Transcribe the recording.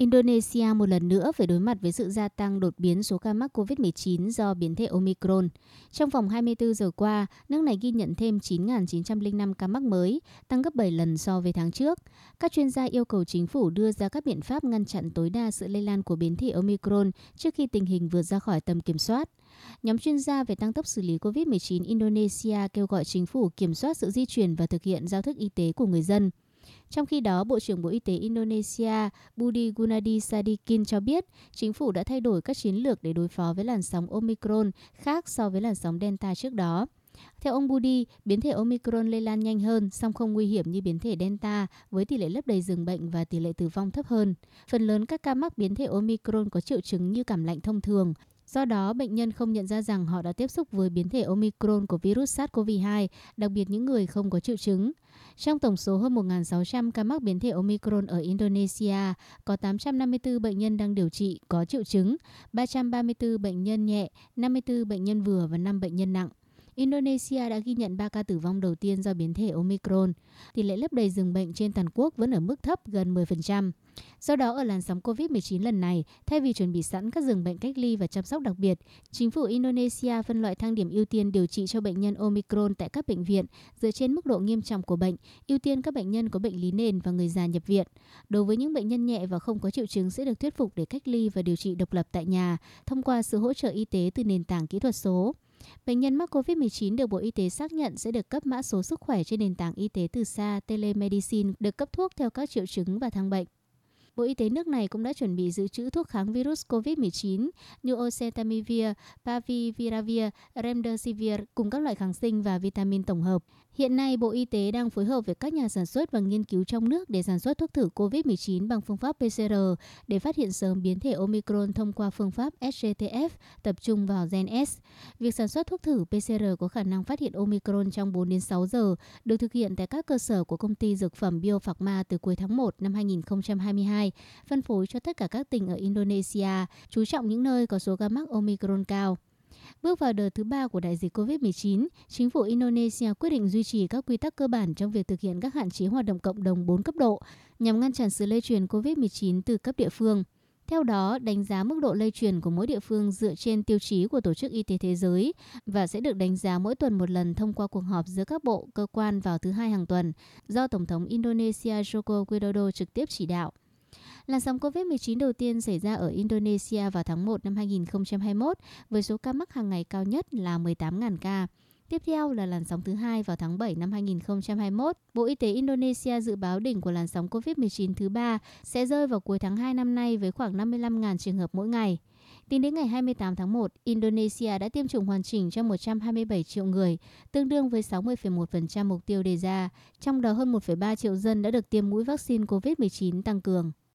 Indonesia một lần nữa phải đối mặt với sự gia tăng đột biến số ca mắc COVID-19 do biến thể Omicron. Trong vòng 24 giờ qua, nước này ghi nhận thêm 9.905 ca mắc mới, tăng gấp 7 lần so với tháng trước. Các chuyên gia yêu cầu chính phủ đưa ra các biện pháp ngăn chặn tối đa sự lây lan của biến thể Omicron trước khi tình hình vượt ra khỏi tầm kiểm soát. Nhóm chuyên gia về tăng tốc xử lý COVID-19 Indonesia kêu gọi chính phủ kiểm soát sự di chuyển và thực hiện giao thức y tế của người dân. Trong khi đó, Bộ trưởng Bộ Y tế Indonesia Budi Gunadi Sadikin cho biết chính phủ đã thay đổi các chiến lược để đối phó với làn sóng Omicron khác so với làn sóng Delta trước đó. Theo ông Budi, biến thể Omicron lây lan nhanh hơn, song không nguy hiểm như biến thể Delta với tỷ lệ lấp đầy giường bệnh và tỷ lệ tử vong thấp hơn. Phần lớn các ca mắc biến thể Omicron có triệu chứng như cảm lạnh thông thường, Do đó, bệnh nhân không nhận ra rằng họ đã tiếp xúc với biến thể Omicron của virus SARS-CoV-2, đặc biệt những người không có triệu chứng. Trong tổng số hơn 1.600 ca mắc biến thể Omicron ở Indonesia, có 854 bệnh nhân đang điều trị có triệu chứng, 334 bệnh nhân nhẹ, 54 bệnh nhân vừa và 5 bệnh nhân nặng. Indonesia đã ghi nhận 3 ca tử vong đầu tiên do biến thể Omicron. Tỷ lệ lấp đầy giường bệnh trên toàn quốc vẫn ở mức thấp gần 10%. Do đó, ở làn sóng COVID-19 lần này, thay vì chuẩn bị sẵn các giường bệnh cách ly và chăm sóc đặc biệt, chính phủ Indonesia phân loại thang điểm ưu tiên điều trị cho bệnh nhân Omicron tại các bệnh viện dựa trên mức độ nghiêm trọng của bệnh, ưu tiên các bệnh nhân có bệnh lý nền và người già nhập viện. Đối với những bệnh nhân nhẹ và không có triệu chứng sẽ được thuyết phục để cách ly và điều trị độc lập tại nhà thông qua sự hỗ trợ y tế từ nền tảng kỹ thuật số. Bệnh nhân mắc COVID-19 được Bộ Y tế xác nhận sẽ được cấp mã số sức khỏe trên nền tảng y tế từ xa telemedicine, được cấp thuốc theo các triệu chứng và thang bệnh. Bộ Y tế nước này cũng đã chuẩn bị dự trữ thuốc kháng virus COVID-19 như oseltamivir, paviviravir, remdesivir cùng các loại kháng sinh và vitamin tổng hợp. Hiện nay, Bộ Y tế đang phối hợp với các nhà sản xuất và nghiên cứu trong nước để sản xuất thuốc thử COVID-19 bằng phương pháp PCR để phát hiện sớm biến thể Omicron thông qua phương pháp SGTF tập trung vào gen S. Việc sản xuất thuốc thử PCR có khả năng phát hiện Omicron trong 4 đến 6 giờ được thực hiện tại các cơ sở của công ty dược phẩm Biopharma từ cuối tháng 1 năm 2022, phân phối cho tất cả các tỉnh ở Indonesia, chú trọng những nơi có số ca mắc Omicron cao. Bước vào đợt thứ ba của đại dịch COVID-19, chính phủ Indonesia quyết định duy trì các quy tắc cơ bản trong việc thực hiện các hạn chế hoạt động cộng đồng 4 cấp độ nhằm ngăn chặn sự lây truyền COVID-19 từ cấp địa phương. Theo đó, đánh giá mức độ lây truyền của mỗi địa phương dựa trên tiêu chí của Tổ chức Y tế Thế giới và sẽ được đánh giá mỗi tuần một lần thông qua cuộc họp giữa các bộ, cơ quan vào thứ hai hàng tuần do Tổng thống Indonesia Joko Widodo trực tiếp chỉ đạo. Làn sóng COVID-19 đầu tiên xảy ra ở Indonesia vào tháng 1 năm 2021 với số ca mắc hàng ngày cao nhất là 18.000 ca. Tiếp theo là làn sóng thứ hai vào tháng 7 năm 2021. Bộ Y tế Indonesia dự báo đỉnh của làn sóng COVID-19 thứ ba sẽ rơi vào cuối tháng 2 năm nay với khoảng 55.000 trường hợp mỗi ngày. Tính đến ngày 28 tháng 1, Indonesia đã tiêm chủng hoàn chỉnh cho 127 triệu người, tương đương với 60,1% mục tiêu đề ra, trong đó hơn 1,3 triệu dân đã được tiêm mũi vaccine COVID-19 tăng cường.